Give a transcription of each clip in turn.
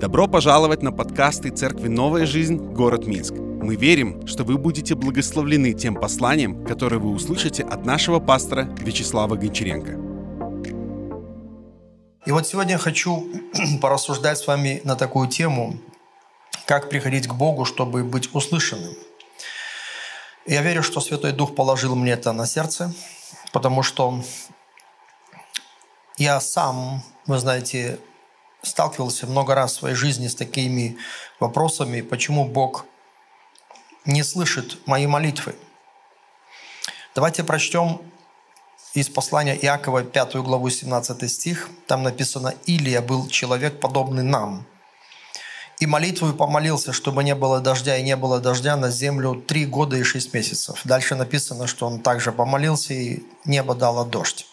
Добро пожаловать на подкасты Церкви «Новая жизнь. Город Минск». Мы верим, что вы будете благословлены тем посланием, которое вы услышите от нашего пастора Вячеслава Гончаренко. И вот сегодня я хочу порассуждать с вами на такую тему, как приходить к Богу, чтобы быть услышанным. Я верю, что Святой Дух положил мне это на сердце, потому что я сам, вы знаете, сталкивался много раз в своей жизни с такими вопросами, почему Бог не слышит мои молитвы. Давайте прочтем из послания Иакова 5 главу 17 стих. Там написано «Илия был человек, подобный нам, и молитву помолился, чтобы не было дождя, и не было дождя на землю три года и шесть месяцев». Дальше написано, что он также помолился, и небо дало дождь.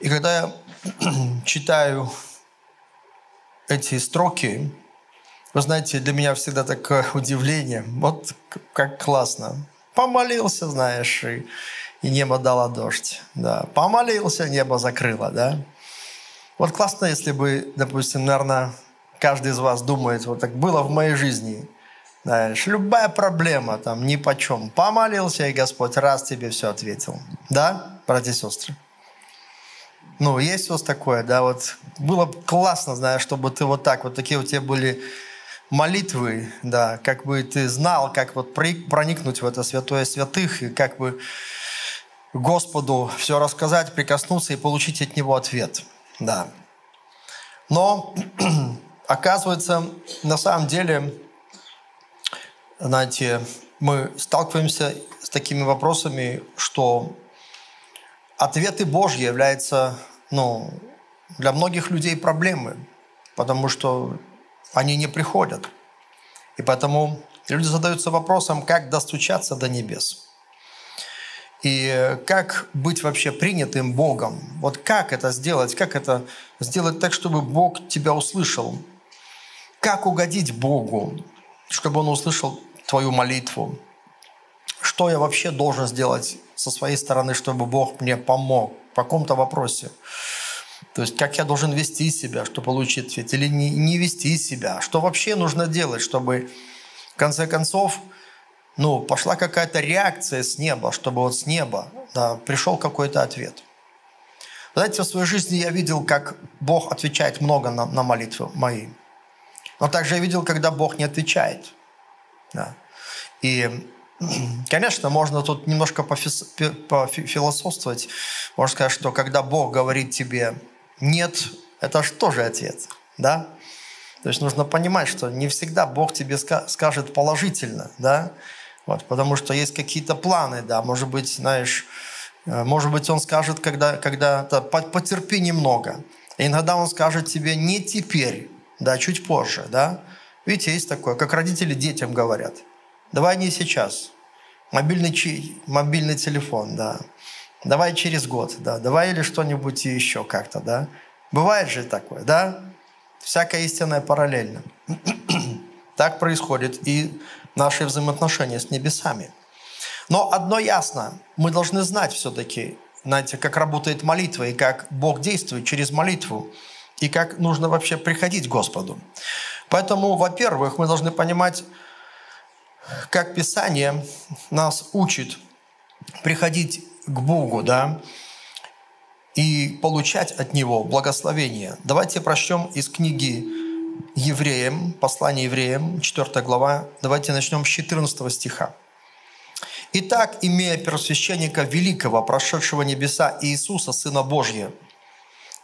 И когда я читаю эти строки, вы знаете, для меня всегда такое удивление. Вот как классно. Помолился, знаешь, и, и небо дало дождь. Да. Помолился, небо закрыло. Да? Вот классно, если бы, допустим, наверное, каждый из вас думает, вот так было в моей жизни. Знаешь, любая проблема, там, ни по чем. Помолился, и Господь раз тебе все ответил. Да, братья и сестры? Ну, есть вас такое, да, вот было бы классно, знаешь, чтобы ты вот так, вот такие у тебя были молитвы, да, как бы ты знал, как вот проникнуть в это святое святых, и как бы Господу все рассказать, прикоснуться и получить от Него ответ, да. Но, оказывается, на самом деле, знаете, мы сталкиваемся с такими вопросами, что ответы Божьи являются ну, для многих людей проблемы, потому что они не приходят. И поэтому люди задаются вопросом, как достучаться до небес. И как быть вообще принятым Богом? Вот как это сделать? Как это сделать так, чтобы Бог тебя услышал? Как угодить Богу, чтобы Он услышал твою молитву? Что я вообще должен сделать со своей стороны, чтобы Бог мне помог в каком-то вопросе. То есть как я должен вести себя, чтобы получить ответ, или не, не вести себя. Что вообще нужно делать, чтобы в конце концов ну, пошла какая-то реакция с неба, чтобы вот с неба да, пришел какой-то ответ. Знаете, в своей жизни я видел, как Бог отвечает много на, на молитвы мои. Но также я видел, когда Бог не отвечает. Да. И Конечно, можно тут немножко пофилософствовать. Можно сказать, что когда Бог говорит тебе «нет», это же тоже ответ, да? То есть нужно понимать, что не всегда Бог тебе скажет положительно, да? Вот, потому что есть какие-то планы, да, может быть, знаешь, э, может быть, Он скажет, когда, когда потерпи немного. И иногда Он скажет тебе не теперь, да, чуть позже, да? Видите, есть такое, как родители детям говорят – Давай не сейчас. Мобильный, мобильный телефон, да. Давай через год, да. Давай или что-нибудь еще как-то, да. Бывает же такое, да? Всякое истинное параллельно. так происходит и наши взаимоотношения с небесами. Но одно ясно, мы должны знать все-таки, знаете, как работает молитва и как Бог действует через молитву, и как нужно вообще приходить к Господу. Поэтому, во-первых, мы должны понимать, как Писание нас учит приходить к Богу, да, и получать от Него благословение. Давайте прочтем из книги Евреям, послание Евреям, 4 глава. Давайте начнем с 14 стиха. «Итак, имея первосвященника великого, прошедшего небеса Иисуса, Сына Божьего,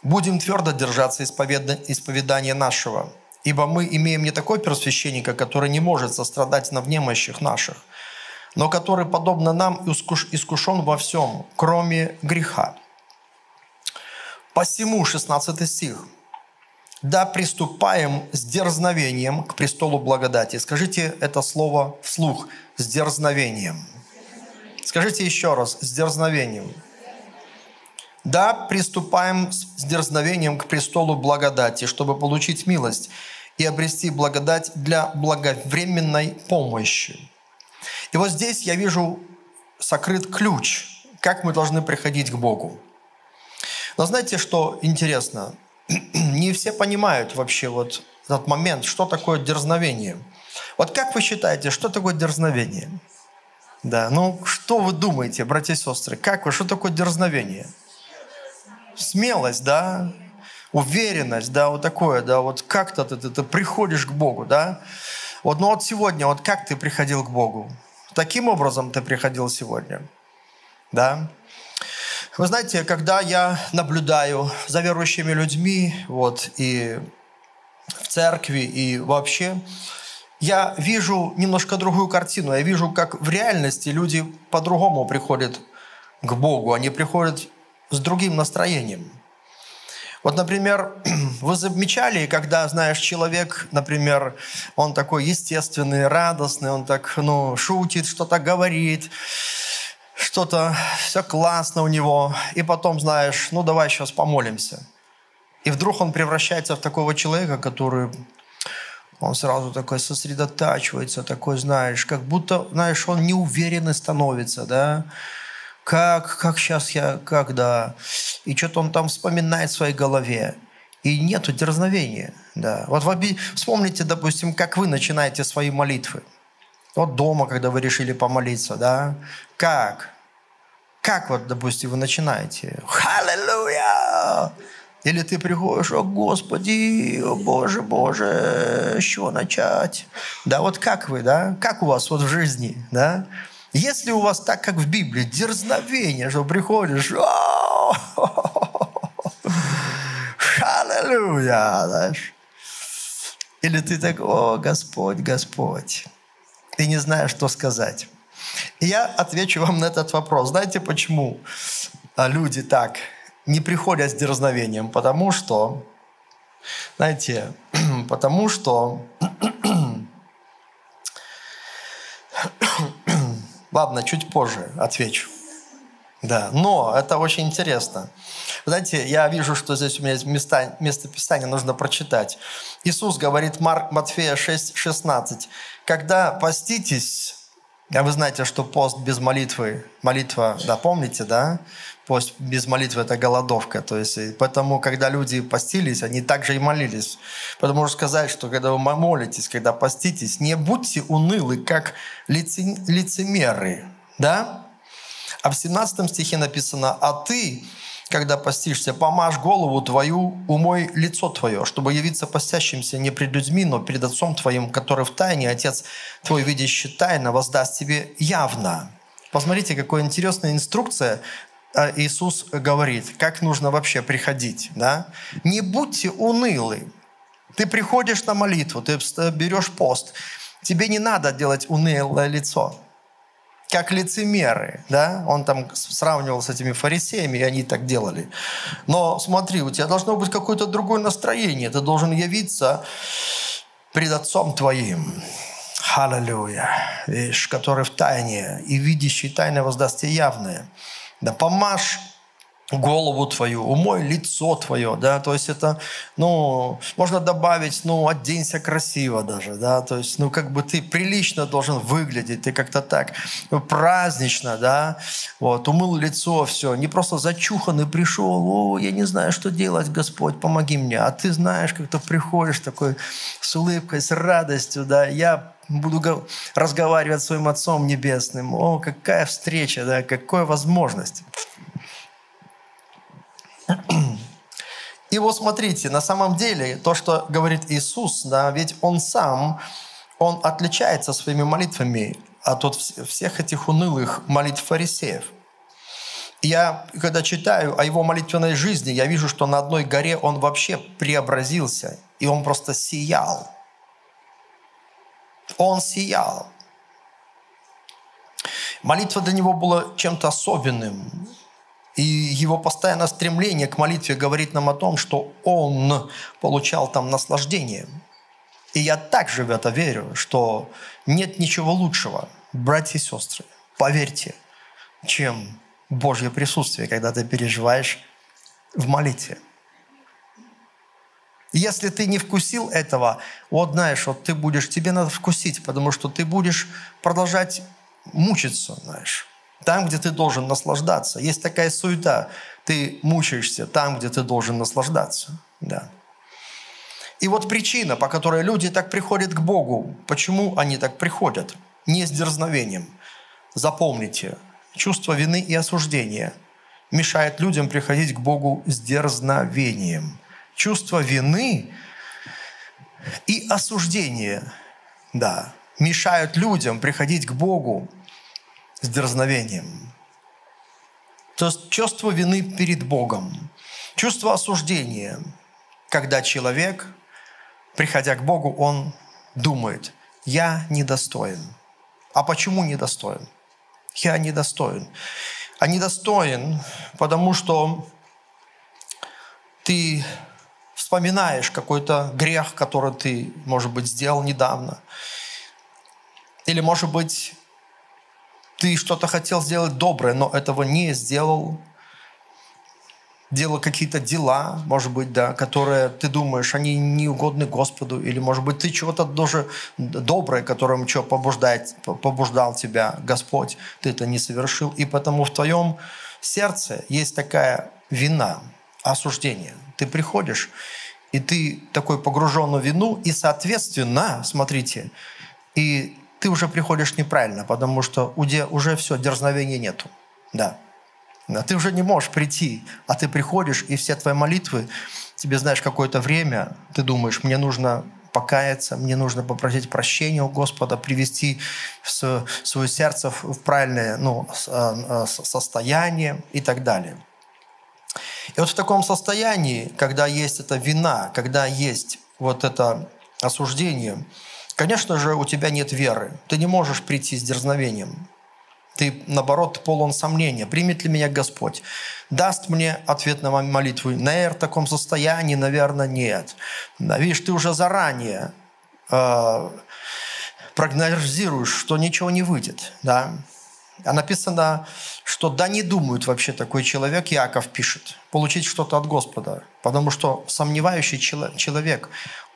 будем твердо держаться исповедания нашего, Ибо мы имеем не такой первосвященника, который не может сострадать на внемощих наших, но который, подобно нам, искушен во всем, кроме греха. Посему, 16 стих, «Да приступаем с дерзновением к престолу благодати». Скажите это слово вслух, с дерзновением. Скажите еще раз, с дерзновением. Да, приступаем с дерзновением к престолу благодати, чтобы получить милость и обрести благодать для благовременной помощи. И вот здесь я вижу сокрыт ключ, как мы должны приходить к Богу. Но знаете, что интересно? Не все понимают вообще вот этот момент, что такое дерзновение. Вот как вы считаете, что такое дерзновение? Да, ну что вы думаете, братья и сестры? Как вы, что такое дерзновение? Смелость, да? Уверенность, да, вот такое, да, вот как-то ты, ты, ты приходишь к Богу, да? Вот, ну вот сегодня, вот как ты приходил к Богу? Таким образом ты приходил сегодня, да? Вы знаете, когда я наблюдаю за верующими людьми, вот, и в церкви, и вообще, я вижу немножко другую картину. Я вижу, как в реальности люди по-другому приходят к Богу. Они приходят с другим настроением. Вот, например, вы замечали, когда, знаешь, человек, например, он такой естественный, радостный, он так, ну, шутит, что-то говорит, что-то, все классно у него, и потом, знаешь, ну, давай сейчас помолимся. И вдруг он превращается в такого человека, который он сразу такой сосредотачивается, такой, знаешь, как будто, знаешь, он неуверенный становится, да, как, как сейчас я, когда, и что-то он там вспоминает в своей голове, и нету дерзновения, да. Вот вы вспомните, допустим, как вы начинаете свои молитвы. Вот дома, когда вы решили помолиться, да, как? Как вот, допустим, вы начинаете? Аллилуйя! Или ты приходишь, о Господи, о Боже, Боже, с чего начать? Да, вот как вы, да? Как у вас вот в жизни, да? Если у вас так, как в Библии, дерзновение, что приходишь, Аллилуйя, знаешь? Или ты так, о, Господь, Господь. Ты не знаешь, что сказать. И я отвечу вам на этот вопрос. Знаете, почему люди так не приходят с дерзновением, потому что, знаете, потому что, ладно, чуть позже отвечу. Да, но это очень интересно. Знаете, я вижу, что здесь у меня есть места, место Писания, нужно прочитать. Иисус говорит, Марк, Матфея 6, 16, «Когда поститесь, а вы знаете, что пост без молитвы, молитва, да, помните, да? Пост без молитвы – это голодовка. То есть, поэтому, когда люди постились, они также и молились. Потому что сказать, что когда вы молитесь, когда поститесь, не будьте унылы, как лице, лицемеры. Да? А в 17 стихе написано, «А ты, когда постишься, помажь голову твою, умой лицо твое, чтобы явиться постящимся не пред людьми, но перед Отцом твоим, который в тайне, Отец твой, видящий тайно, воздаст тебе явно». Посмотрите, какая интересная инструкция а Иисус говорит, как нужно вообще приходить. Да? Не будьте унылы. Ты приходишь на молитву, ты берешь пост. Тебе не надо делать унылое лицо. Как лицемеры. Да? Он там сравнивал с этими фарисеями, и они так делали. Но смотри, у тебя должно быть какое-то другое настроение. Ты должен явиться пред Отцом Твоим. Аллилуйя. Видишь, который в тайне, и видящий тайное воздаст тебе явное да помажь голову твою, умой лицо твое, да, то есть это, ну, можно добавить, ну, оденься красиво даже, да, то есть, ну, как бы ты прилично должен выглядеть, ты как-то так ну, празднично, да, вот, умыл лицо, все, не просто зачуханный пришел, о, я не знаю, что делать, Господь, помоги мне, а ты знаешь, как то приходишь такой с улыбкой, с радостью, да, я буду разговаривать с своим Отцом Небесным. О, какая встреча, да, какая возможность. И вот смотрите, на самом деле, то, что говорит Иисус, да, ведь Он сам, Он отличается своими молитвами от вот всех этих унылых молитв фарисеев. Я, когда читаю о его молитвенной жизни, я вижу, что на одной горе он вообще преобразился, и он просто сиял – он сиял. Молитва для него была чем-то особенным. И его постоянное стремление к молитве говорит нам о том, что он получал там наслаждение. И я также в это верю, что нет ничего лучшего, братья и сестры, поверьте, чем Божье присутствие, когда ты переживаешь в молитве. Если ты не вкусил этого, вот знаешь, вот ты будешь, тебе надо вкусить, потому что ты будешь продолжать мучиться, знаешь. Там, где ты должен наслаждаться. Есть такая суета. Ты мучаешься там, где ты должен наслаждаться. Да. И вот причина, по которой люди так приходят к Богу, почему они так приходят? Не с дерзновением. Запомните, чувство вины и осуждения мешает людям приходить к Богу с дерзновением. Чувство вины и осуждение, да, мешают людям приходить к Богу с дерзновением. То есть чувство вины перед Богом, чувство осуждения, когда человек, приходя к Богу, он думает, я недостоин. А почему недостоин? Я недостоин. А недостоин, потому что ты вспоминаешь какой-то грех, который ты, может быть, сделал недавно. Или, может быть, ты что-то хотел сделать доброе, но этого не сделал. Делал какие-то дела, может быть, да, которые ты думаешь, они не угодны Господу, или, может быть, ты чего-то даже доброе, которым что побуждает, побуждал тебя Господь, ты это не совершил, и потому в твоем сердце есть такая вина, осуждение. Ты приходишь, и ты такой погружен в вину, и, соответственно, смотрите, и ты уже приходишь неправильно, потому что уже все, дерзновения нету. Да. Ты уже не можешь прийти, а ты приходишь, и все твои молитвы, тебе, знаешь, какое-то время, ты думаешь, мне нужно покаяться, мне нужно попросить прощения у Господа, привести свое сердце в правильное ну, а, состояние и так далее. И вот в таком состоянии, когда есть эта вина, когда есть вот это осуждение, конечно же, у тебя нет веры. Ты не можешь прийти с дерзновением. Ты, наоборот, полон сомнения. Примет ли меня Господь? Даст мне ответ на молитву? Наверное, в таком состоянии, наверное, нет. Видишь, ты уже заранее э, прогнозируешь, что ничего не выйдет. Да? А написано, что да не думает вообще такой человек, Иаков пишет, получить что-то от Господа. Потому что сомневающий человек,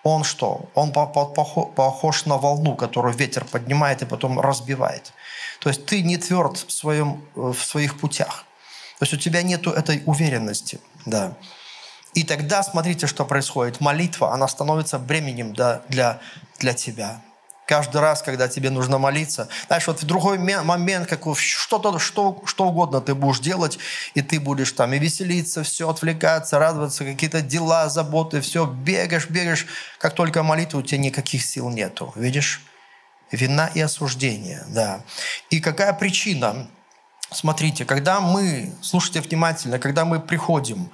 он что? Он похож на волну, которую ветер поднимает и потом разбивает. То есть ты не тверд в, своем, в своих путях. То есть у тебя нет этой уверенности. Да. И тогда смотрите, что происходит. Молитва, она становится бременем да, для, для тебя каждый раз, когда тебе нужно молиться. Знаешь, вот в другой момент, как что-то, что, что угодно ты будешь делать, и ты будешь там и веселиться, все, отвлекаться, радоваться, какие-то дела, заботы, все, бегаешь, бегаешь. Как только молитва, у тебя никаких сил нету. Видишь? Вина и осуждение, да. И какая причина? Смотрите, когда мы, слушайте внимательно, когда мы приходим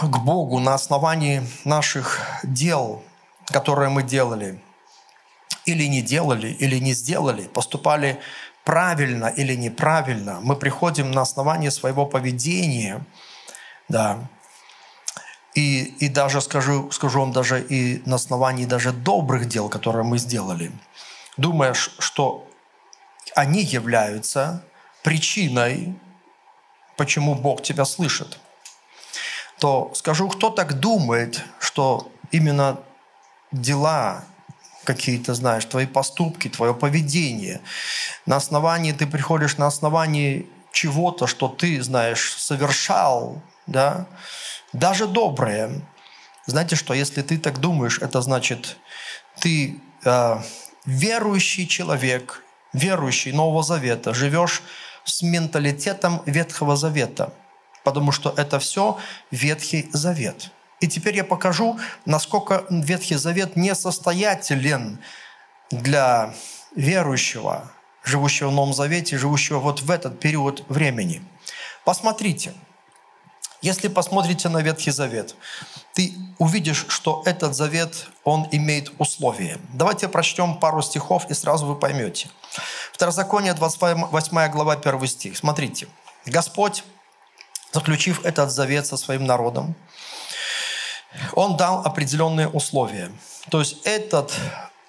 к Богу на основании наших дел, которые мы делали – или не делали, или не сделали, поступали правильно или неправильно. Мы приходим на основании своего поведения, да, и, и даже скажу, скажу вам даже и на основании даже добрых дел, которые мы сделали, думаешь, что они являются причиной, почему Бог тебя слышит, то скажу, кто так думает, что именно дела какие-то, знаешь, твои поступки, твое поведение. На основании, ты приходишь на основании чего-то, что ты, знаешь, совершал, да, даже доброе. Знаете что, если ты так думаешь, это значит, ты э, верующий человек, верующий Нового Завета, живешь с менталитетом Ветхого Завета, потому что это все Ветхий Завет – и теперь я покажу, насколько Ветхий Завет несостоятелен для верующего, живущего в Новом Завете, живущего вот в этот период времени. Посмотрите, если посмотрите на Ветхий Завет, ты увидишь, что этот завет, он имеет условия. Давайте прочтем пару стихов, и сразу вы поймете. Второзаконие, 28 глава, 1 стих. Смотрите. «Господь, заключив этот завет со своим народом, он дал определенные условия. То есть этот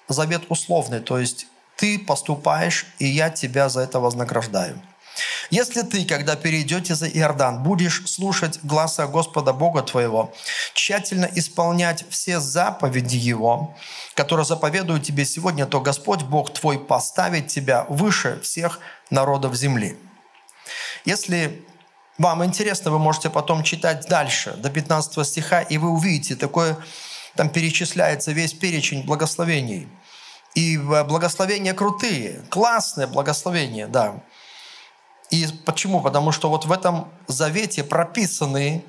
завет условный, то есть ты поступаешь, и я тебя за это вознаграждаю. Если ты, когда перейдете за Иордан, будешь слушать гласа Господа Бога твоего, тщательно исполнять все заповеди Его, которые заповедую тебе сегодня, то Господь Бог твой поставит тебя выше всех народов земли. Если вам интересно, вы можете потом читать дальше, до 15 стиха, и вы увидите такое Там перечисляется весь перечень благословений. И благословения крутые, классные благословения, да. И почему? Потому что вот в этом завете прописаны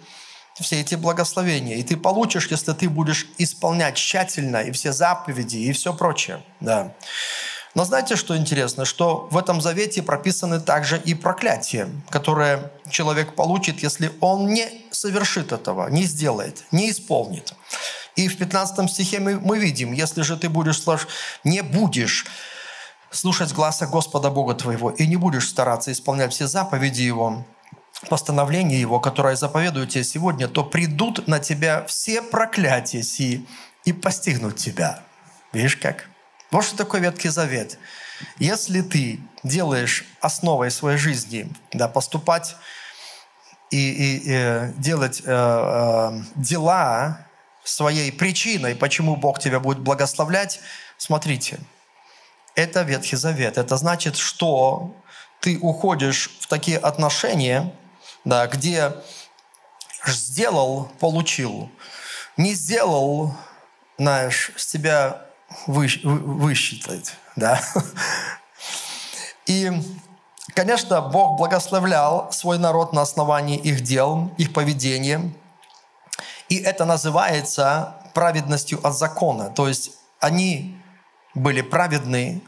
все эти благословения. И ты получишь, если ты будешь исполнять тщательно и все заповеди, и все прочее. Да. Но знаете, что интересно? Что в этом завете прописаны также и проклятия, которые человек получит, если он не совершит этого, не сделает, не исполнит. И в 15 стихе мы, мы видим, если же ты будешь, не будешь слушать глаза Господа Бога твоего и не будешь стараться исполнять все заповеди Его, постановления Его, которые я заповедую тебе сегодня, то придут на тебя все проклятия сии и постигнут тебя. Видишь как? Вот что такое Ветхий Завет. Если ты делаешь основой своей жизни да, поступать и, и, и э, делать э, э, дела своей причиной, почему Бог тебя будет благословлять, смотрите, это Ветхий Завет. Это значит, что ты уходишь в такие отношения, да, где сделал, получил, не сделал, знаешь, с тебя выш, высчитать. Да? И, конечно, Бог благословлял свой народ на основании их дел, их поведения. И это называется праведностью от закона. То есть они были праведны,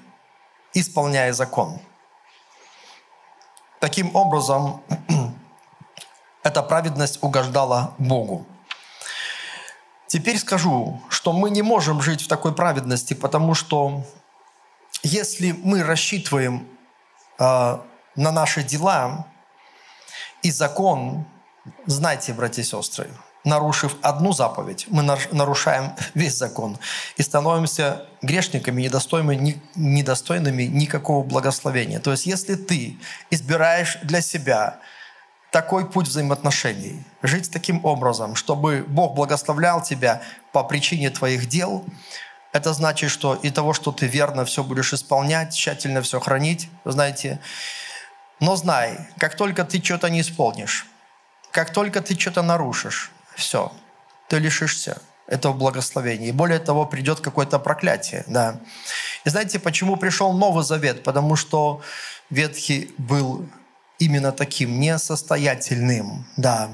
исполняя закон. Таким образом, эта праведность угождала Богу. Теперь скажу, что мы не можем жить в такой праведности, потому что если мы рассчитываем э, на наши дела и закон, знайте, братья и сестры, нарушив одну заповедь, мы нарушаем весь закон и становимся грешниками, недостойными, недостойными никакого благословения. То есть, если ты избираешь для себя такой путь взаимоотношений. Жить таким образом, чтобы Бог благословлял тебя по причине твоих дел, это значит, что и того, что ты верно все будешь исполнять, тщательно все хранить, знаете. Но знай, как только ты что-то не исполнишь, как только ты что-то нарушишь, все, ты лишишься этого благословения. И более того, придет какое-то проклятие. Да. И знаете, почему пришел Новый Завет? Потому что Ветхий был именно таким несостоятельным, да.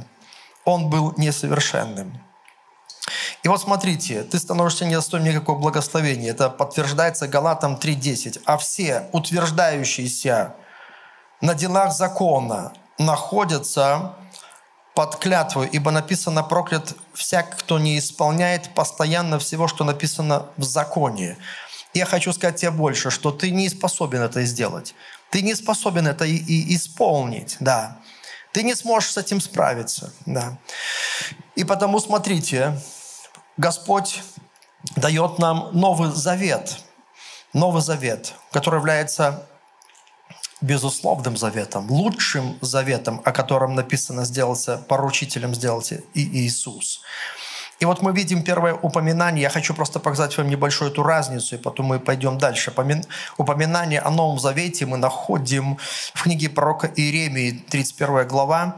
Он был несовершенным. И вот смотрите, ты становишься недостойным никакого благословения. Это подтверждается Галатам 3.10. А все утверждающиеся на делах закона находятся под клятвой, ибо написано проклят всяк, кто не исполняет постоянно всего, что написано в законе. Я хочу сказать тебе больше, что ты не способен это сделать. Ты не способен это и, и исполнить, да. Ты не сможешь с этим справиться, да. И потому, смотрите, Господь дает нам Новый Завет, Новый Завет, который является безусловным заветом, лучшим заветом, о котором написано сделался, поручителем сделался и Иисус. И вот мы видим первое упоминание, я хочу просто показать вам небольшую эту разницу, и потом мы пойдем дальше. Упоминание о Новом Завете мы находим в книге пророка Иеремии, 31 глава,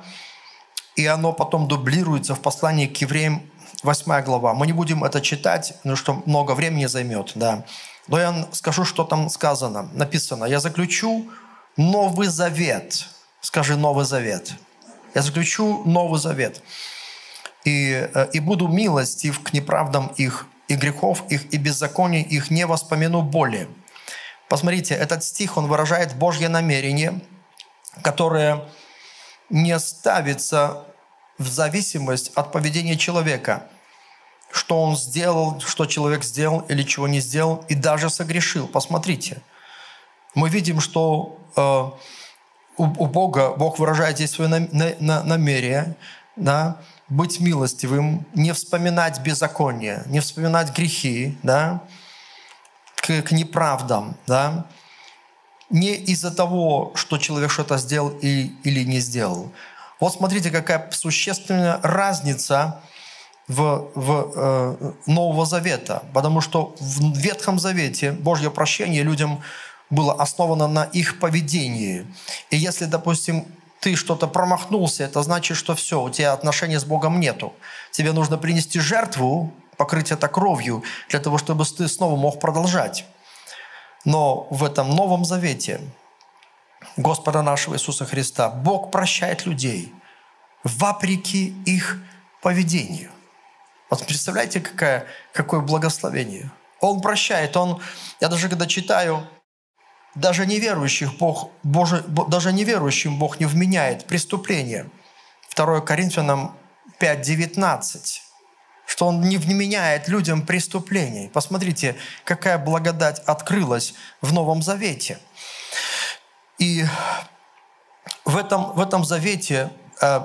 и оно потом дублируется в послании к евреям, 8 глава. Мы не будем это читать, потому что много времени займет, да. Но я скажу, что там сказано. Написано, я заключу Новый Завет. Скажи Новый Завет. Я заключу Новый Завет и, э, и буду милостив к неправдам их, и грехов их, и беззаконий их не воспомяну более». Посмотрите, этот стих, он выражает Божье намерение, которое не ставится в зависимость от поведения человека, что он сделал, что человек сделал или чего не сделал, и даже согрешил. Посмотрите, мы видим, что э, у, у Бога, Бог выражает здесь свое намерение, да, быть милостивым, не вспоминать беззаконие, не вспоминать грехи, да, к, к неправдам, да, не из-за того, что человек что-то сделал и, или не сделал. Вот смотрите, какая существенная разница в, в э, Нового Завета, потому что в Ветхом Завете Божье прощение людям было основано на их поведении. И если, допустим, ты что-то промахнулся, это значит, что все, у тебя отношения с Богом нету. Тебе нужно принести жертву покрыть это кровью, для того, чтобы ты снова мог продолжать. Но в этом Новом Завете Господа нашего Иисуса Христа Бог прощает людей вопреки их поведению. Вот представляете, какое, какое благословение. Он прощает, он, я даже когда читаю, даже неверующих Бог, Боже, даже неверующим Бог не вменяет преступление. 2 Коринфянам 5.19 что Он не вменяет людям преступлений. Посмотрите, какая благодать открылась в Новом Завете. И в этом, в этом завете э,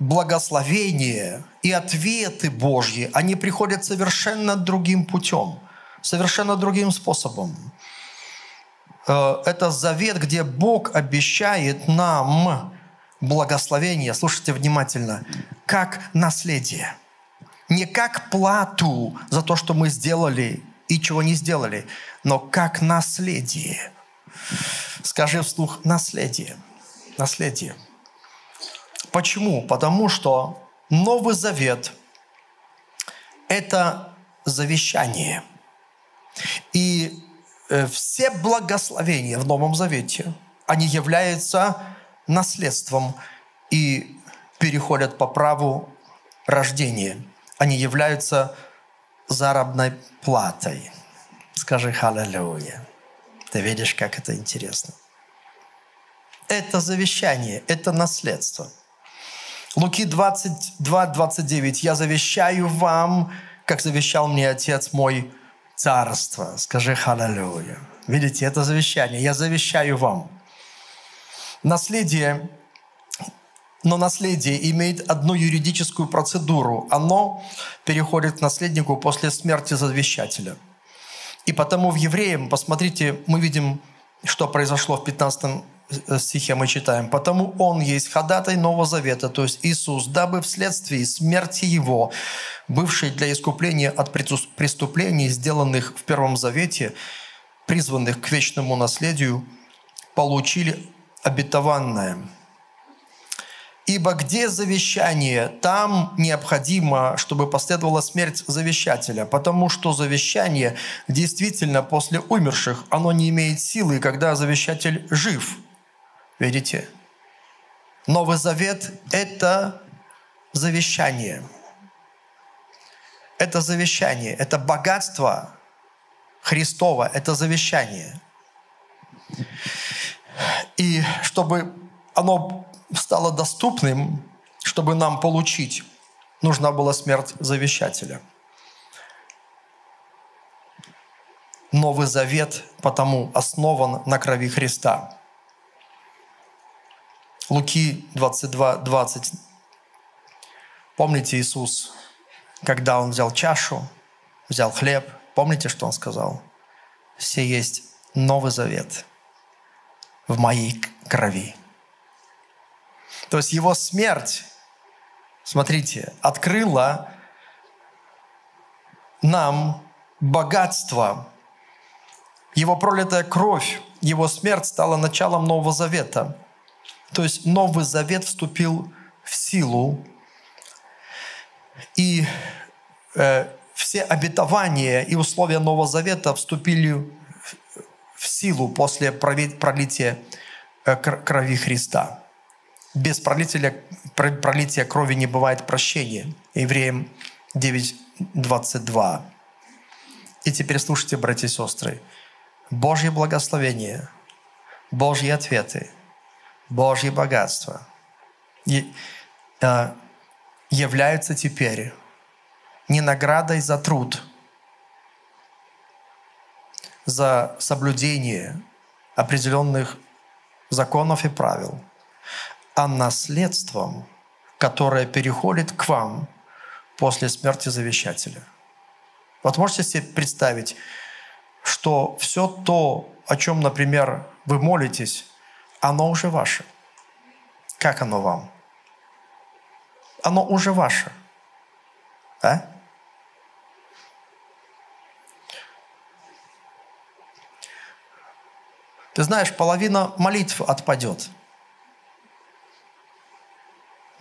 благословение и ответы Божьи, они приходят совершенно другим путем, совершенно другим способом. Э, это завет, где Бог обещает нам благословение, слушайте внимательно, как наследие. Не как плату за то, что мы сделали и чего не сделали, но как наследие. Скажи вслух наследие. Наследие. Почему? Потому что Новый Завет – это завещание. И все благословения в Новом Завете, они являются наследством и переходят по праву рождения. Они являются заработной платой. Скажи «Халлелуя». Ты видишь, как это интересно. Это завещание, это наследство. Луки 22, 29. «Я завещаю вам, как завещал мне Отец мой, царство». Скажи «Халлелуя». Видите, это завещание. «Я завещаю вам». Наследие, но наследие имеет одну юридическую процедуру. Оно переходит к наследнику после смерти завещателя. И потому в Евреям, посмотрите, мы видим, что произошло в 15 э, стихе мы читаем. «Потому Он есть ходатай Нового Завета, то есть Иисус, дабы вследствие смерти Его, бывшей для искупления от преступлений, сделанных в Первом Завете, призванных к вечному наследию, получили обетованное. Ибо где завещание, там необходимо, чтобы последовала смерть завещателя, потому что завещание действительно после умерших, оно не имеет силы, когда завещатель жив. Видите? Новый Завет – это завещание. Это завещание, это богатство Христова, это завещание. И чтобы оно стало доступным, чтобы нам получить, нужна была смерть завещателя. Новый Завет потому основан на крови Христа. Луки 22, 20. Помните Иисус, когда Он взял чашу, взял хлеб, помните, что Он сказал? Все есть Новый Завет в моей крови. То есть его смерть, смотрите, открыла нам богатство. Его пролитая кровь, его смерть стала началом Нового Завета. То есть Новый Завет вступил в силу, и э, все обетования и условия Нового Завета вступили в силу после пролития э, крови Христа. Без пролития, пролития крови не бывает прощения. Евреям 9.22. И теперь слушайте, братья и сестры. Божье благословение, Божьи ответы, Божье богатство э, являются теперь не наградой за труд, за соблюдение определенных законов и правил – а наследством, которое переходит к вам после смерти завещателя. Вот можете себе представить, что все то, о чем, например, вы молитесь, оно уже ваше. Как оно вам? Оно уже ваше. А? Ты знаешь, половина молитв отпадет –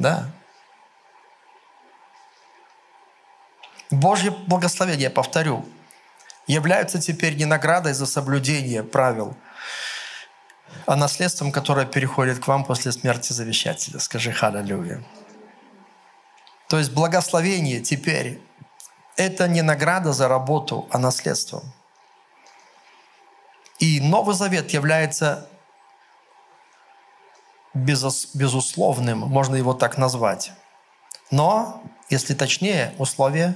Да. Божье благословение, повторю, являются теперь не наградой за соблюдение правил, а наследством, которое переходит к вам после смерти завещателя. Скажи «Халлелуя». То есть благословение теперь – это не награда за работу, а наследство. И Новый Завет является безусловным, можно его так назвать. Но, если точнее, условие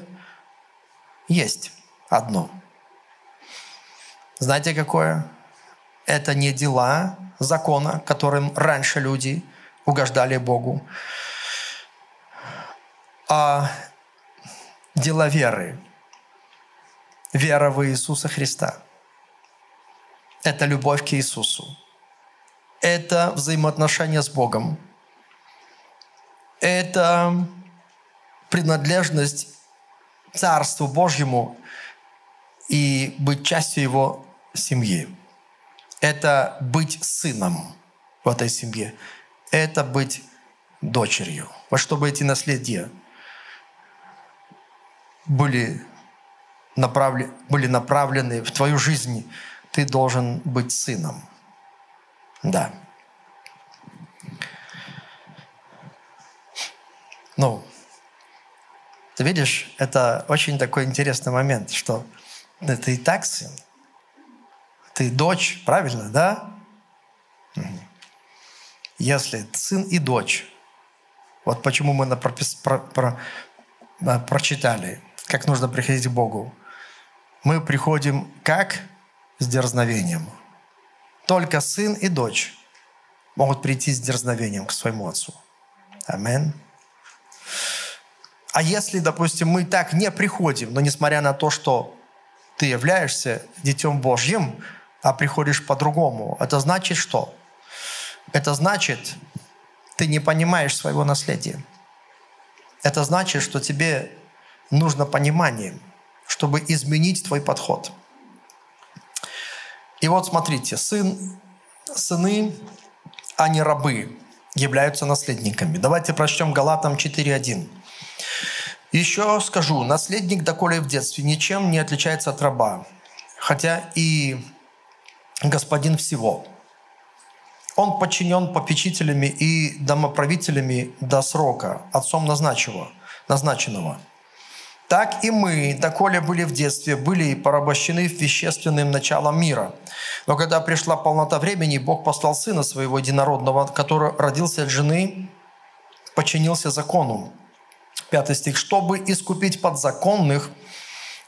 есть одно. Знаете какое? Это не дела закона, которым раньше люди угождали Богу, а дела веры. Вера в Иисуса Христа. Это любовь к Иисусу это взаимоотношения с Богом. Это принадлежность Царству Божьему и быть частью Его семьи. Это быть сыном в этой семье. Это быть дочерью. Вот чтобы эти наследия были, направлены, были направлены в твою жизнь, ты должен быть сыном. Да. Ну, ты видишь, это очень такой интересный момент, что ты и так сын, ты дочь, правильно, да? Если сын и дочь, вот почему мы на пропис, про, про, прочитали, как нужно приходить к Богу. Мы приходим как? С дерзновением – только сын и дочь могут прийти с дерзновением к своему отцу. Амин. А если, допустим, мы так не приходим, но несмотря на то, что ты являешься Детем Божьим, а приходишь по-другому, это значит что? Это значит, ты не понимаешь своего наследия. Это значит, что тебе нужно понимание, чтобы изменить твой подход – и вот смотрите, сын, сыны, а не рабы, являются наследниками. Давайте прочтем Галатам 4.1. Еще скажу, наследник, доколе в детстве, ничем не отличается от раба, хотя и господин всего. Он подчинен попечителями и домоправителями до срока, отцом назначенного. назначенного так и мы, доколе были в детстве, были порабощены вещественным началом мира. Но когда пришла полнота времени, Бог послал Сына Своего Единородного, который родился от жены, подчинился закону. Пятый стих. «Чтобы искупить подзаконных,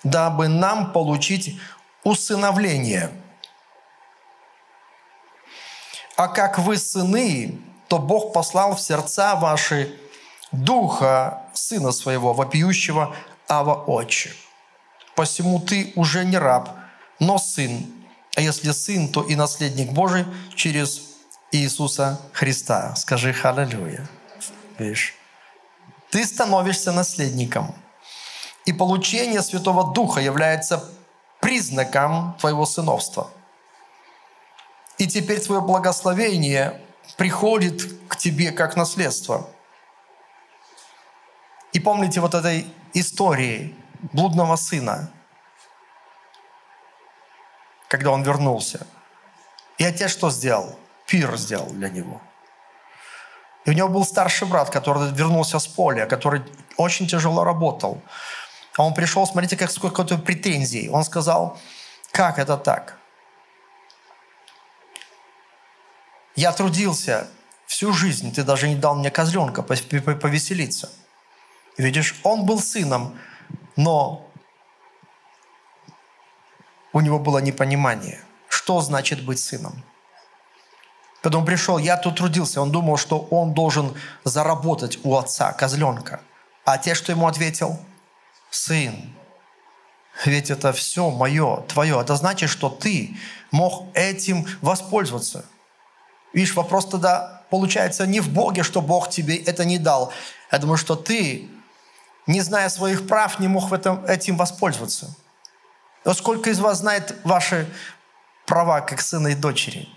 дабы нам получить усыновление. А как вы сыны, то Бог послал в сердца ваши Духа Сына Своего, вопиющего Ава Отче. Посему ты уже не раб, но сын, а если сын, то и наследник Божий через Иисуса Христа. Скажи «Халлелуя». Видишь? Ты становишься наследником. И получение Святого Духа является признаком твоего сыновства. И теперь твое благословение приходит к тебе как наследство. И помните вот этой истории блудного сына, когда он вернулся. И отец что сделал? Пир сделал для него. И у него был старший брат, который вернулся с поля, который очень тяжело работал. А он пришел, смотрите, как сколько претензий. Он сказал, как это так? Я трудился всю жизнь, ты даже не дал мне козленка повеселиться. Видишь, он был сыном, но у него было непонимание, что значит быть сыном. Он пришел, я тут трудился, он думал, что он должен заработать у отца козленка. А те, что ему ответил? Сын, ведь это все мое, твое. Это значит, что ты мог этим воспользоваться. Видишь, вопрос тогда получается не в Боге, что Бог тебе это не дал. Я думаю, что ты не зная своих прав, не мог в этом, этим воспользоваться. Но сколько из вас знает ваши права как сына и дочери?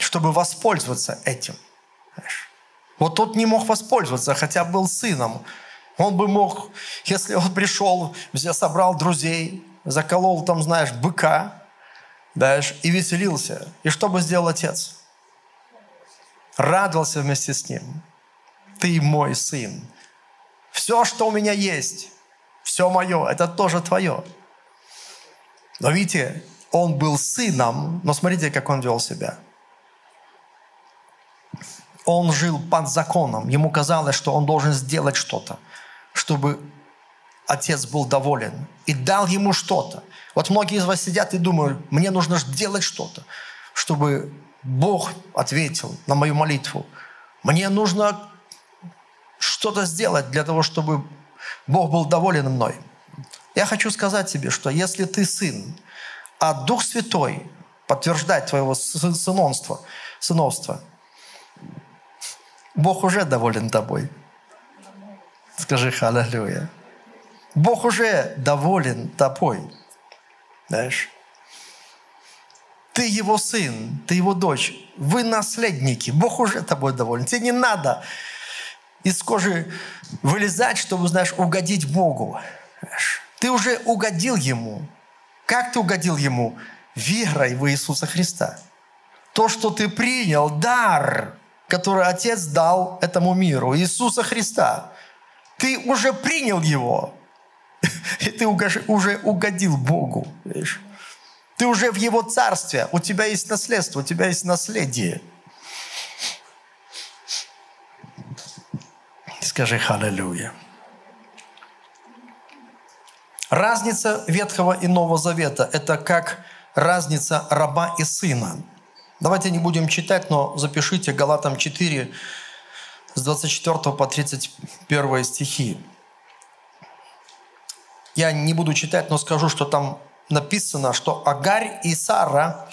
Чтобы воспользоваться этим. Вот тот не мог воспользоваться, хотя был сыном. Он бы мог, если он пришел, взял, собрал друзей, заколол там, знаешь, быка, знаешь, и веселился. И что бы сделал отец? Радовался вместе с ним. Ты мой сын. Все, что у меня есть, все мое, это тоже твое. Но видите, он был сыном, но смотрите, как он вел себя. Он жил под законом. Ему казалось, что он должен сделать что-то, чтобы отец был доволен и дал ему что-то. Вот многие из вас сидят и думают, мне нужно сделать что-то, чтобы Бог ответил на мою молитву. Мне нужно что-то сделать для того, чтобы Бог был доволен мной. Я хочу сказать тебе, что если ты сын, а Дух Святой подтверждает твоего сыновства, сыновства, Бог уже доволен тобой. Скажи «Халлелуя». Бог уже доволен тобой. Знаешь? Ты его сын, ты его дочь. Вы наследники. Бог уже тобой доволен. Тебе не надо из кожи вылезать, чтобы, знаешь, угодить Богу. Ты уже угодил Ему. Как ты угодил Ему? Верой в Иисуса Христа. То, что ты принял, дар, который Отец дал этому миру, Иисуса Христа. Ты уже принял Его. И ты уже угодил Богу. Видишь? Ты уже в Его царстве. У тебя есть наследство, у тебя есть наследие. Скажи «Халлелуя». Разница Ветхого и Нового Завета – это как разница раба и сына. Давайте не будем читать, но запишите Галатам 4 с 24 по 31 стихи. Я не буду читать, но скажу, что там написано, что Агарь и Сара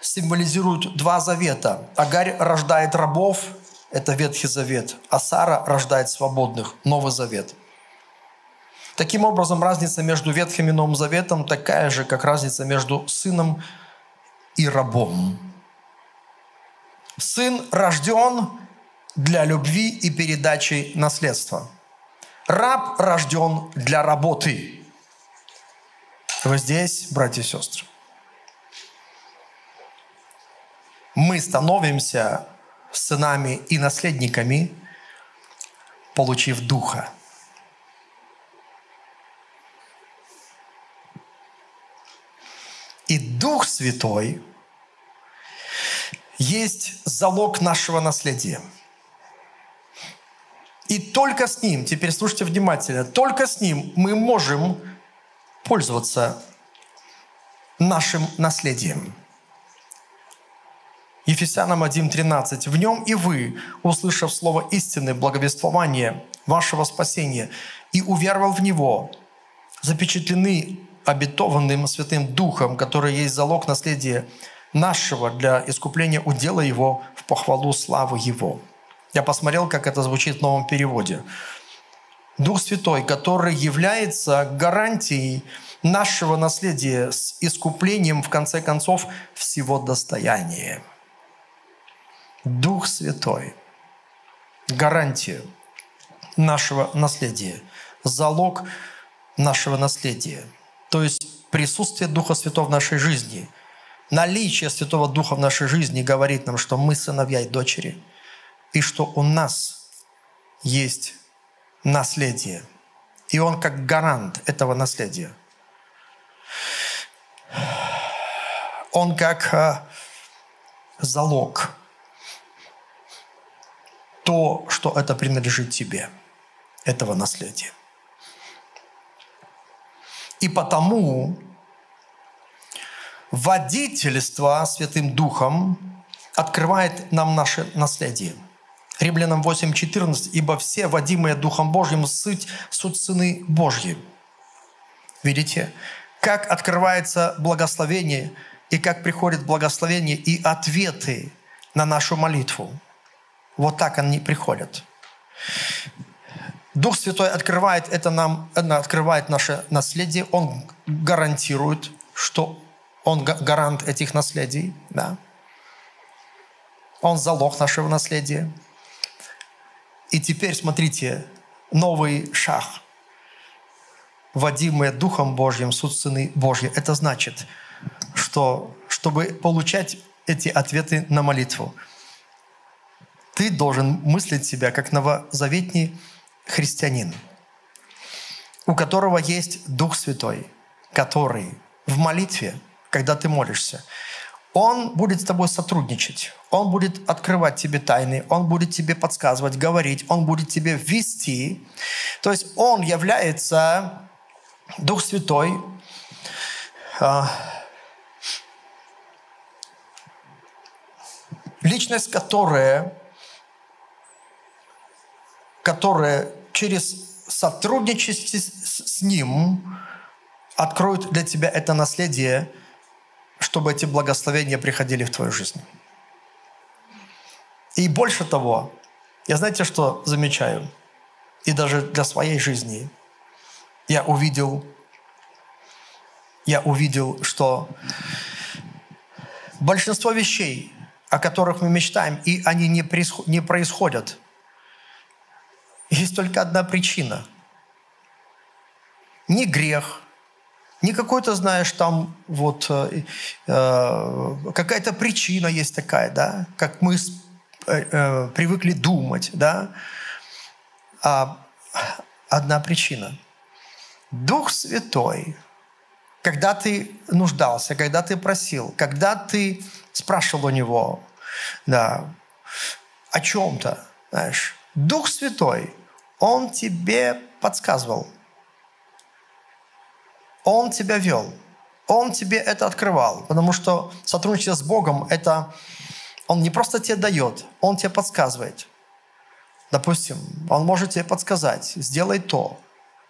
символизируют два завета. Агарь рождает рабов, это Ветхий Завет, а Сара рождает свободных, Новый Завет. Таким образом, разница между Ветхим и Новым Заветом такая же, как разница между сыном и рабом. Сын рожден для любви и передачи наследства. Раб рожден для работы. Вы здесь, братья и сестры? Мы становимся сынами и наследниками, получив Духа. И Дух Святой есть залог нашего наследия. И только с Ним, теперь слушайте внимательно, только с Ним мы можем пользоваться нашим наследием. Ефесянам 1.13. «В нем и вы, услышав слово истины, благовествование вашего спасения, и уверовав в него, запечатлены обетованным Святым Духом, который есть залог наследия нашего для искупления удела Его в похвалу славы Его». Я посмотрел, как это звучит в новом переводе. Дух Святой, который является гарантией нашего наследия с искуплением, в конце концов, всего достояния. Дух Святой – гарантия нашего наследия, залог нашего наследия. То есть присутствие Духа Святого в нашей жизни, наличие Святого Духа в нашей жизни говорит нам, что мы сыновья и дочери, и что у нас есть наследие. И Он как гарант этого наследия. Он как э, залог – то, что это принадлежит тебе, этого наследия. И потому водительство Святым Духом открывает нам наше наследие. Римлянам 8.14. «Ибо все, водимые Духом Божьим, суть, суть сыны Божьи». Видите, как открывается благословение и как приходит благословение и ответы на нашу молитву. Вот так они приходят. Дух Святой открывает это нам, открывает наше наследие, Он гарантирует, что Он гарант этих наследий, да. Он залог нашего наследия. И теперь, смотрите, новый шаг, водимые Духом Божьим, суд Сыны Божьи. Это значит, что чтобы получать эти ответы на молитву, ты должен мыслить себя как новозаветний христианин, у которого есть Дух Святой, который в молитве, когда ты молишься, он будет с тобой сотрудничать, он будет открывать тебе тайны, он будет тебе подсказывать, говорить, он будет тебе вести. То есть он является, Дух Святой, а, личность, которая, которая через сотрудничество с Ним откроет для тебя это наследие – чтобы эти благословения приходили в твою жизнь. И больше того, я знаете, что замечаю? И даже для своей жизни я увидел, я увидел, что большинство вещей, о которых мы мечтаем, и они не, происход, не происходят, есть только одна причина. Не грех, не какой-то, знаешь, там вот э, э, какая-то причина есть такая, да, как мы э, э, привыкли думать, да, а одна причина. Дух Святой, когда ты нуждался, когда ты просил, когда ты спрашивал у Него, да, о чем-то, знаешь, Дух Святой, Он тебе подсказывал – он тебя вел. Он тебе это открывал. Потому что сотрудничество с Богом – это Он не просто тебе дает, Он тебе подсказывает. Допустим, Он может тебе подсказать, сделай то,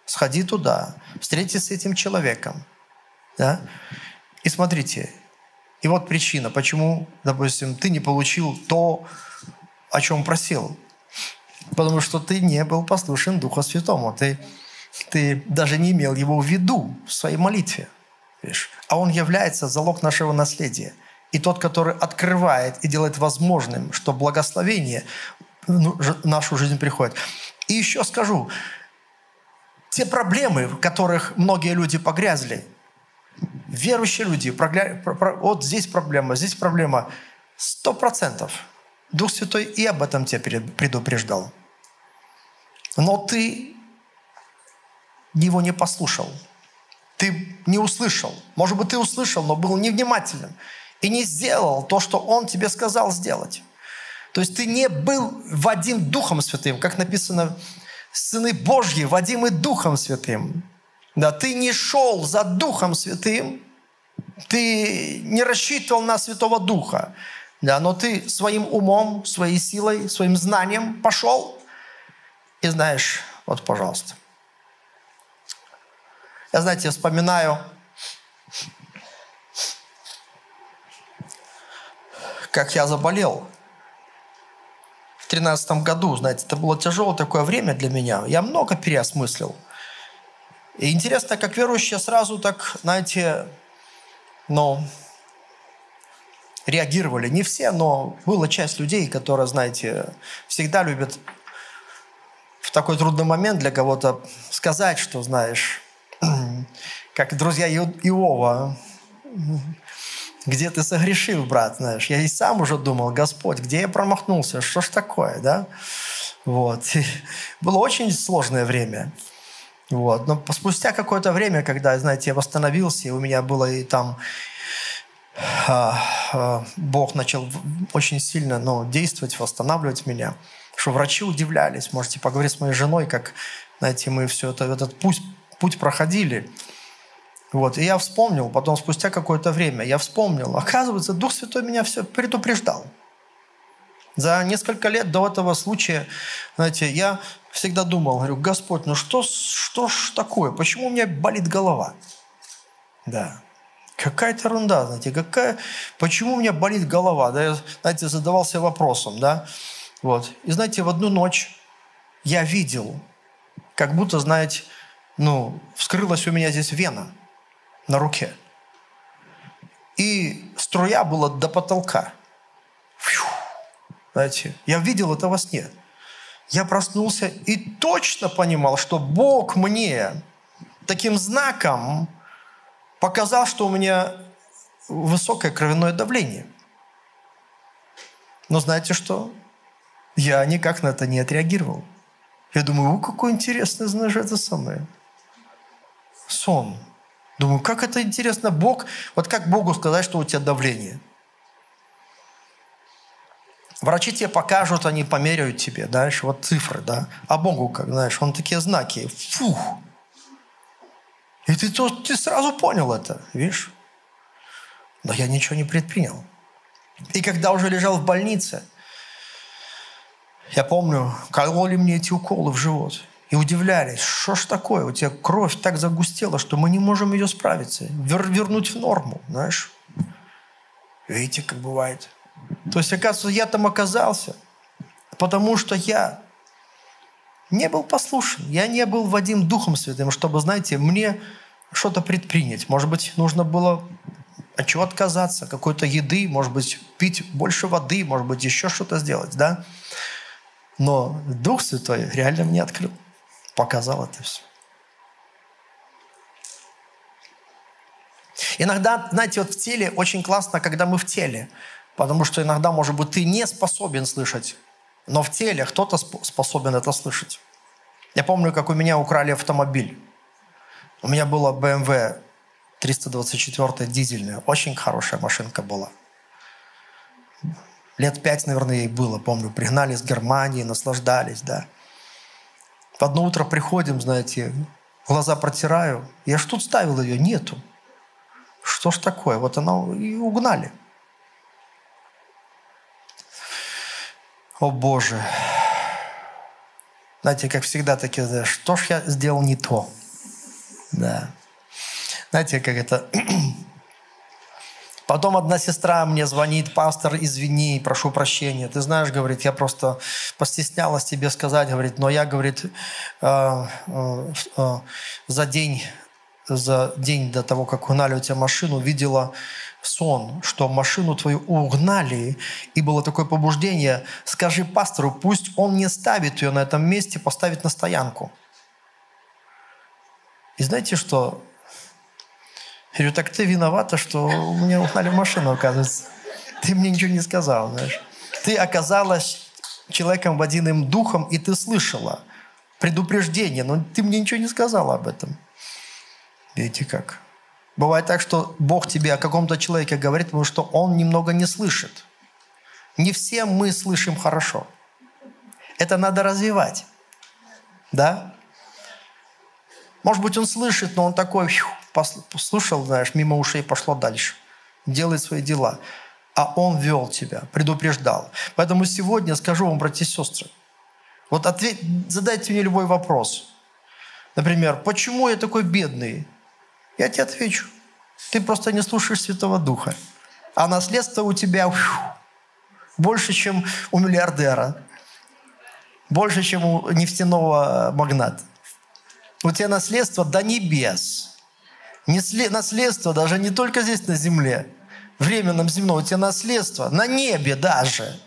сходи туда, встретись с этим человеком. Да? И смотрите, и вот причина, почему, допустим, ты не получил то, о чем просил. Потому что ты не был послушен Духа Святому. Ты ты даже не имел его в виду в своей молитве. Видишь? А он является залог нашего наследия. И тот, который открывает и делает возможным, что благословение в нашу жизнь приходит. И еще скажу, те проблемы, в которых многие люди погрязли, верующие люди, вот здесь проблема, здесь проблема, сто процентов. Дух Святой и об этом тебя предупреждал. Но ты его не послушал. Ты не услышал. Может быть, ты услышал, но был невнимательным. И не сделал то, что Он тебе сказал сделать. То есть ты не был Вадим Духом Святым, как написано, сыны Божьи, Вадимы Духом Святым. Да, ты не шел за Духом Святым, ты не рассчитывал на Святого Духа, да, но ты своим умом, своей силой, своим знанием пошел и знаешь, вот, пожалуйста, я, знаете, вспоминаю, как я заболел в тринадцатом году. Знаете, это было тяжелое такое время для меня. Я много переосмыслил. И интересно, как верующие сразу так, знаете, ну, реагировали. Не все, но была часть людей, которые, знаете, всегда любят в такой трудный момент для кого-то сказать, что, знаешь, как друзья Иова, где ты согрешил, брат, знаешь. Я и сам уже думал, Господь, где я промахнулся, что ж такое, да? Вот. И было очень сложное время. Вот. Но спустя какое-то время, когда, знаете, я восстановился, и у меня было и там а, а, Бог начал очень сильно ну, действовать, восстанавливать меня, что врачи удивлялись. Можете поговорить с моей женой, как, знаете, мы все это, этот путь путь проходили. Вот. И я вспомнил, потом спустя какое-то время, я вспомнил, оказывается, Дух Святой меня все предупреждал. За несколько лет до этого случая, знаете, я всегда думал, говорю, Господь, ну что, что ж такое? Почему у меня болит голова? Да. Какая-то ерунда, знаете, какая... Почему у меня болит голова? Да, я, знаете, задавался вопросом, да. Вот. И знаете, в одну ночь я видел, как будто, знаете, ну, вскрылась у меня здесь вена на руке. И струя была до потолка. Фью. Знаете, я видел это во сне. я проснулся и точно понимал, что Бог мне таким знаком показал, что у меня высокое кровяное давление. Но знаете что? Я никак на это не отреагировал. Я думаю, о, какой интересный, знаешь, это самое. Сон. Думаю, как это интересно. Бог, вот как Богу сказать, что у тебя давление? Врачи тебе покажут, они померяют тебе, знаешь, вот цифры, да. А Богу, как, знаешь, он такие знаки. Фух. И ты, ты сразу понял это, видишь? Но я ничего не предпринял. И когда уже лежал в больнице, я помню, кололи мне эти уколы в живот. И удивлялись, что ж такое, у тебя кровь так загустела, что мы не можем ее справиться, вер, вернуть в норму, знаешь. Видите, как бывает. То есть, оказывается, я там оказался, потому что я не был послушен, я не был Вадим Духом Святым, чтобы, знаете, мне что-то предпринять. Может быть, нужно было от чего отказаться, какой-то еды, может быть, пить больше воды, может быть, еще что-то сделать, да? Но Дух Святой реально мне открыл, показал это все. Иногда, знаете, вот в теле очень классно, когда мы в теле, потому что иногда, может быть, ты не способен слышать, но в теле кто-то способен это слышать. Я помню, как у меня украли автомобиль. У меня была BMW 324 дизельная, очень хорошая машинка была – Лет пять, наверное, ей было, помню. Пригнали из Германии, наслаждались, да. В одно утро приходим, знаете, глаза протираю. Я ж тут ставил ее, нету. Что ж такое? Вот она и угнали. О Боже. Знаете, как всегда такие, что ж я сделал не то? Да. Знаете, как это Потом одна сестра мне звонит, пастор, извини, прошу прощения. Ты знаешь, говорит, я просто постеснялась тебе сказать, говорит, но я, говорит, э, э, э, за день, за день до того, как угнали у тебя машину, видела сон, что машину твою угнали, и было такое побуждение, скажи пастору, пусть он не ставит ее на этом месте, поставит на стоянку. И знаете, что я говорю, так ты виновата, что у меня угнали машину, оказывается. Ты мне ничего не сказал, знаешь. Ты оказалась человеком водяным духом, и ты слышала предупреждение, но ты мне ничего не сказала об этом. Видите как? Бывает так, что Бог тебе о каком-то человеке говорит, потому что он немного не слышит. Не все мы слышим хорошо. Это надо развивать. Да? Может быть, он слышит, но он такой, послушал, знаешь, мимо ушей пошло дальше. Делает свои дела. А он вел тебя, предупреждал. Поэтому сегодня скажу вам, братья и сестры, вот ответь, задайте мне любой вопрос. Например, почему я такой бедный? Я тебе отвечу. Ты просто не слушаешь Святого Духа. А наследство у тебя ух, больше, чем у миллиардера. Больше, чем у нефтяного магната. У тебя наследство до небес. Наследство даже не только здесь на земле, временном земном, у тебя наследство на небе даже.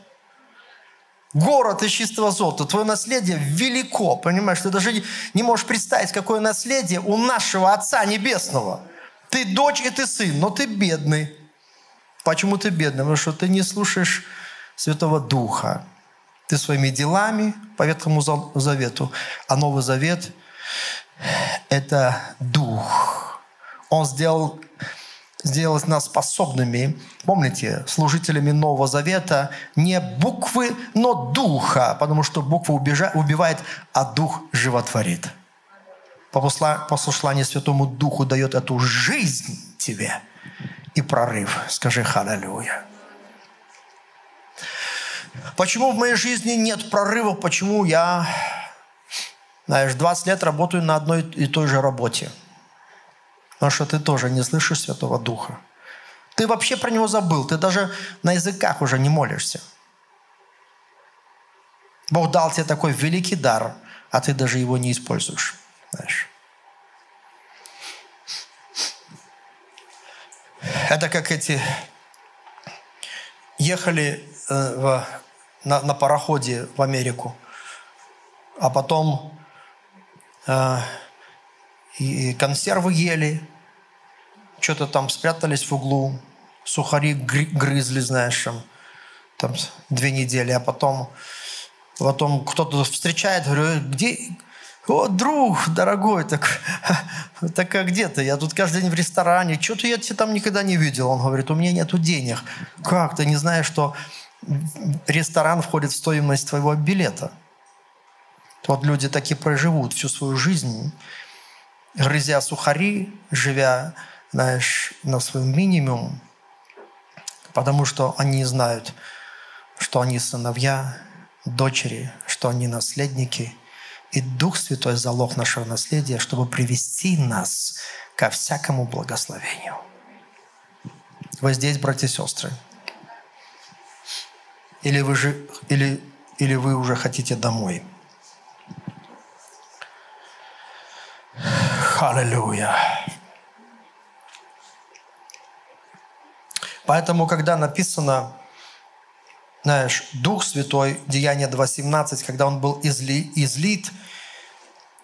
Город из чистого золота, твое наследие велико, понимаешь? Ты даже не можешь представить, какое наследие у нашего Отца Небесного. Ты дочь и ты сын, но ты бедный. Почему ты бедный? Потому что ты не слушаешь Святого Духа. Ты своими делами по Ветхому Завету, а Новый Завет – это Дух. Он сделал, сделал нас способными, помните, служителями Нового Завета не буквы, но духа, потому что буква убивает, а дух животворит. Послушание Святому Духу дает эту жизнь тебе и прорыв. Скажи «Халлелуя». Почему в моей жизни нет прорыва? Почему я, знаешь, 20 лет работаю на одной и той же работе – Потому что ты тоже не слышишь Святого Духа. Ты вообще про него забыл. Ты даже на языках уже не молишься. Бог дал тебе такой великий дар, а ты даже его не используешь. Знаешь. Это как эти ехали э, в, на, на пароходе в Америку. а потом э, и консервы ели, что-то там спрятались в углу, сухари грызли, знаешь, там, там две недели, а потом, потом кто-то встречает, говорю, где, о, друг дорогой, так, так а где ты? Я тут каждый день в ресторане. Что-то я тебя там никогда не видел. Он говорит, у меня нету денег. Как? Ты не знаешь, что ресторан входит в стоимость твоего билета? Вот люди таки проживут всю свою жизнь, грызя сухари, живя, знаешь, на своем минимум, потому что они знают, что они сыновья, дочери, что они наследники – и Дух Святой – залог нашего наследия, чтобы привести нас ко всякому благословению. Вы здесь, братья и сестры? Или вы, же, или, или вы уже хотите домой? Аллилуйя. Поэтому, когда написано, знаешь, Дух Святой, Деяние 2.17, когда Он был изли, излит,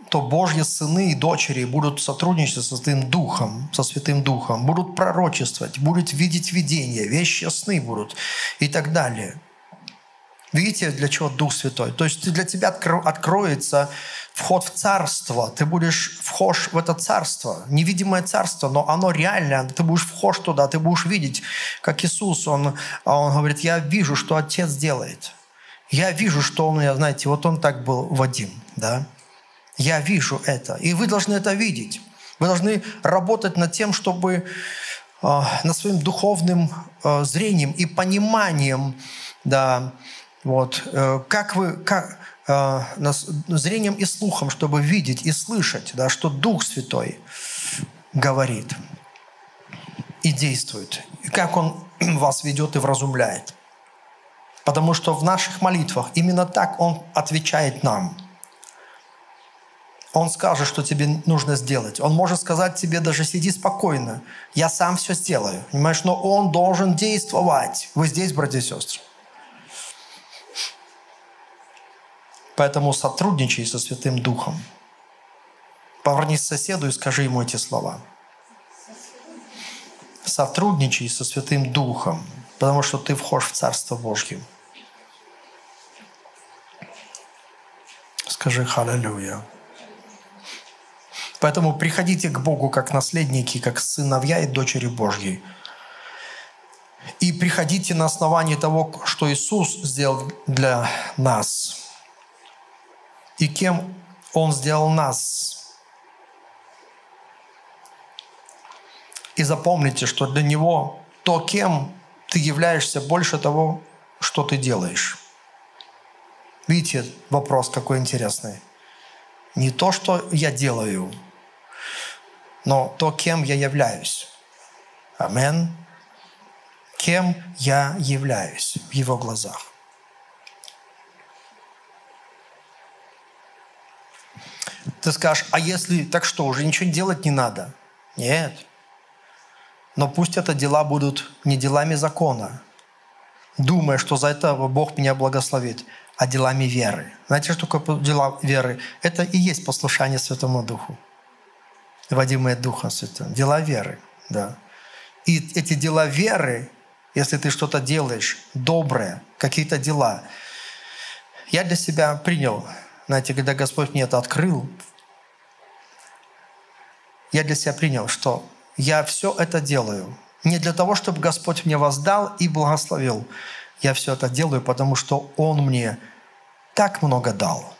то Божьи сыны и дочери будут сотрудничать со Святым Духом, со Святым Духом, будут пророчествовать, будут видеть видения, вещи сны будут и так далее. Видите, для чего Дух Святой? То есть для тебя откроется вход в царство. Ты будешь вхож в это царство, невидимое царство, но оно реальное. Ты будешь вхож туда, ты будешь видеть, как Иисус, он, он говорит, я вижу, что Отец делает. Я вижу, что он, знаете, вот он так был Вадим, да? Я вижу это, и вы должны это видеть. Вы должны работать над тем, чтобы э, над своим духовным э, зрением и пониманием, да, вот, э, как вы, как, э, зрением и слухом, чтобы видеть и слышать, да, что Дух Святой говорит и действует, и как Он вас ведет и вразумляет. Потому что в наших молитвах именно так Он отвечает нам. Он скажет, что тебе нужно сделать. Он может сказать тебе даже сиди спокойно, я сам все сделаю. Понимаешь, но он должен действовать. Вы здесь, братья и сестры? Поэтому сотрудничай со Святым Духом. Повернись к соседу и скажи ему эти слова. Сотрудничай со Святым Духом, потому что ты вхож в Царство Божье. Скажи «Халлелуя». Поэтому приходите к Богу как наследники, как сыновья и дочери Божьи. И приходите на основании того, что Иисус сделал для нас – и кем Он сделал нас. И запомните, что для Него то, кем ты являешься, больше того, что ты делаешь. Видите, вопрос какой интересный. Не то, что я делаю, но то, кем я являюсь. Амен. Кем я являюсь в Его глазах. Ты скажешь, а если так что, уже ничего делать не надо? Нет. Но пусть это дела будут не делами закона, думая, что за это Бог меня благословит, а делами веры. Знаете, что такое дела веры? Это и есть послушание Святому Духу, водимое Духом Святым. Дела веры, да. И эти дела веры, если ты что-то делаешь, доброе, какие-то дела, я для себя принял, знаете, когда Господь мне это открыл, я для себя принял, что я все это делаю не для того, чтобы Господь мне воздал и благословил. Я все это делаю, потому что Он мне так много дал.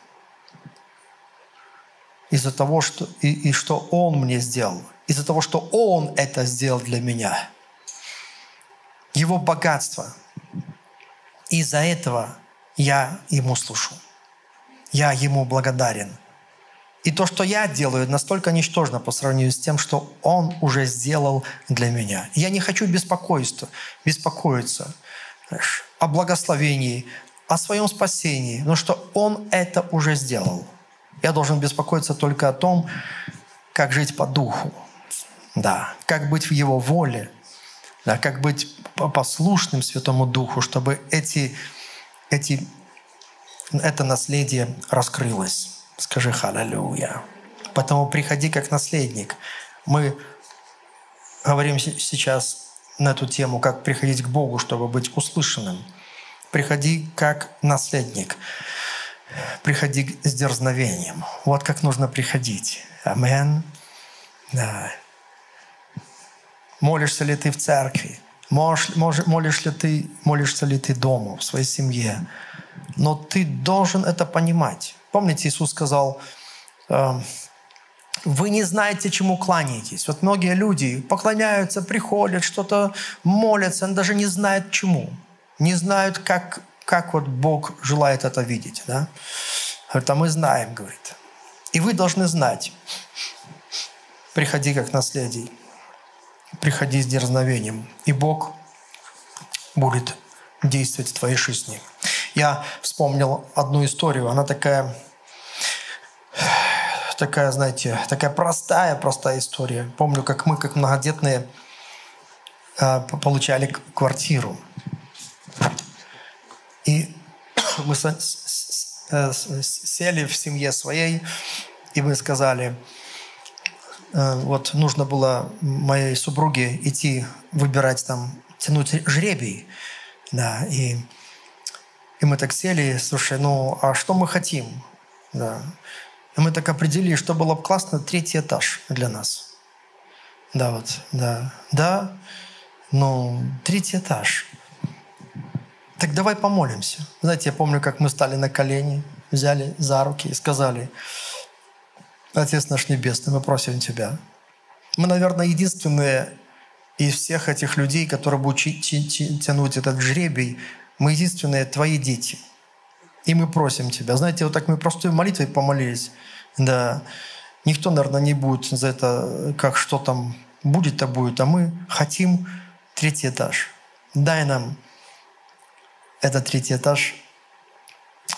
Из-за того, что, и, и что Он мне сделал. Из-за того, что Он это сделал для меня. Его богатство. Из-за этого я Ему служу. Я Ему благодарен. И то, что я делаю, настолько ничтожно по сравнению с тем, что Он уже сделал для меня. Я не хочу беспокойства, беспокоиться о благословении, о своем спасении, но что Он это уже сделал. Я должен беспокоиться только о том, как жить по духу, да, как быть в Его воле, да, как быть послушным Святому Духу, чтобы эти, эти это наследие раскрылось. Скажи «Халлелуя». Поэтому приходи как наследник. Мы говорим сейчас на эту тему, как приходить к Богу, чтобы быть услышанным. Приходи как наследник. Приходи с дерзновением. Вот как нужно приходить. Амен. Да. Молишься ли ты в церкви? Можешь, молишь ли ты, молишься ли ты дома, в своей семье? Но ты должен это понимать. Помните, Иисус сказал, эм, вы не знаете, чему кланяетесь. Вот многие люди поклоняются, приходят, что-то молятся, они даже не знают чему. Не знают, как, как вот Бог желает это видеть. Да? Говорит, а мы знаем, говорит. И вы должны знать. Приходи как наследие. Приходи с дерзновением. И Бог будет действовать в твоей жизни. Я вспомнил одну историю. Она такая такая, знаете, такая простая, простая история. Помню, как мы, как многодетные, а, получали квартиру. И мы э, сели в семье своей, и мы сказали, э, вот нужно было моей супруге идти выбирать там, тянуть жребий. Да, и, и мы так сели, слушай, ну а что мы хотим? Да. И мы так определили, что было бы классно, третий этаж для нас. Да, вот, да. Да, ну, третий этаж. Так давай помолимся. Знаете, я помню, как мы стали на колени, взяли за руки и сказали, Отец наш Небесный, мы просим Тебя. Мы, наверное, единственные из всех этих людей, которые будут тянуть этот жребий, мы единственные Твои дети – и мы просим Тебя. Знаете, вот так мы простой молитвой помолились. Да. Никто, наверное, не будет за это, как что там будет, то будет. А мы хотим третий этаж. Дай нам этот третий этаж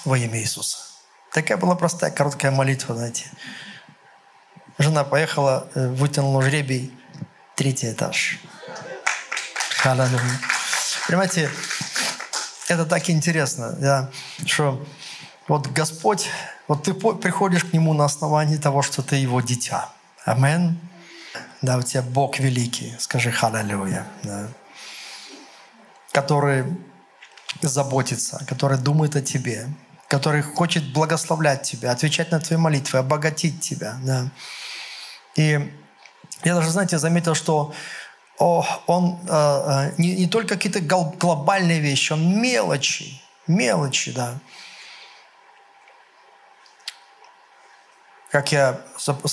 во имя Иисуса. Такая была простая, короткая молитва, знаете. Жена поехала, э, вытянула жребий, третий этаж. Понимаете, это так интересно, да, что вот Господь, вот ты приходишь к Нему на основании того, что ты Его дитя. Амен. Да, у тебя Бог великий, скажи халалюя. Да. Который заботится, который думает о тебе, который хочет благословлять тебя, отвечать на твои молитвы, обогатить тебя. Да. И я даже, знаете, заметил, что он э, э, не, не только какие-то глобальные вещи, он мелочи, мелочи, да. Как я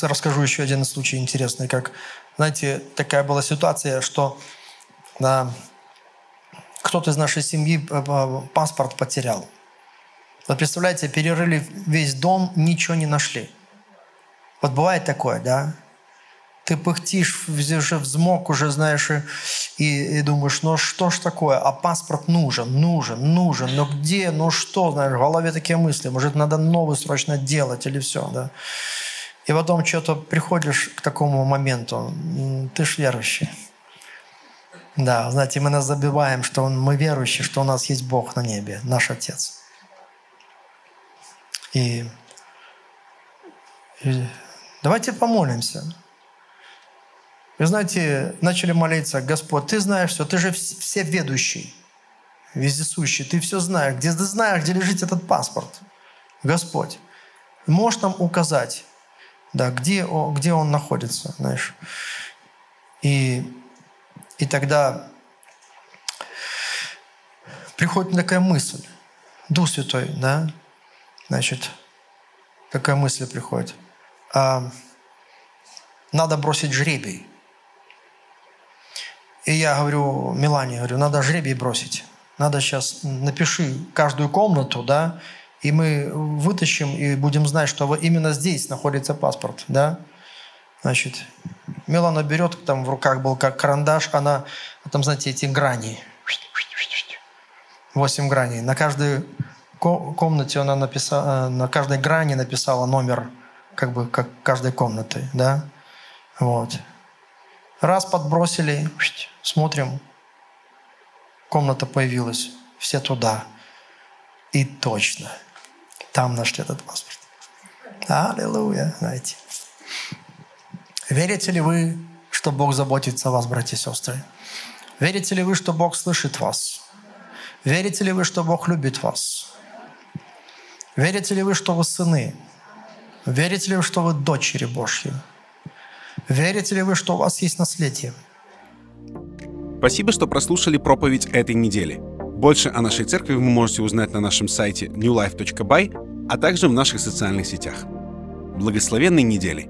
расскажу еще один случай интересный, как, знаете, такая была ситуация, что да, кто-то из нашей семьи э, паспорт потерял. Вот представляете, перерыли весь дом, ничего не нашли. Вот бывает такое, да? Ты пыхтишь, уже взмок, уже знаешь, и, и думаешь, ну что ж такое, а паспорт нужен, нужен, нужен, но где, ну что, знаешь, в голове такие мысли, может, надо новый срочно делать или все, да. И потом что-то приходишь к такому моменту, ты ж верующий. Да, знаете, мы нас забиваем, что мы верующие, что у нас есть Бог на небе, наш Отец. И, и давайте помолимся. Вы знаете, начали молиться, Господь, Ты знаешь все, Ты же все ведущий, вездесущий, Ты все знаешь, где Ты знаешь, где лежит этот паспорт. Господь, можешь нам указать, да, где, где он находится, знаешь. И, и тогда приходит такая мысль, Дух Святой, да, значит, какая мысль приходит? А, надо бросить жребий. И я говорю Милане, говорю, надо жребий бросить. Надо сейчас, напиши каждую комнату, да, и мы вытащим и будем знать, что именно здесь находится паспорт, да. Значит, Милана берет, там в руках был как карандаш, она, там, знаете, эти грани, восемь граней. На каждой комнате она написала, э, на каждой грани написала номер, как бы, как каждой комнаты, да. Вот. Раз подбросили, смотрим, комната появилась, все туда. И точно, там нашли этот паспорт. Аллилуйя, знаете. Верите ли вы, что Бог заботится о вас, братья и сестры? Верите ли вы, что Бог слышит вас? Верите ли вы, что Бог любит вас? Верите ли вы, что вы сыны? Верите ли вы, что вы дочери Божьи? Верите ли вы, что у вас есть наследие? Спасибо, что прослушали проповедь этой недели. Больше о нашей церкви вы можете узнать на нашем сайте newlife.by, а также в наших социальных сетях. Благословенной недели!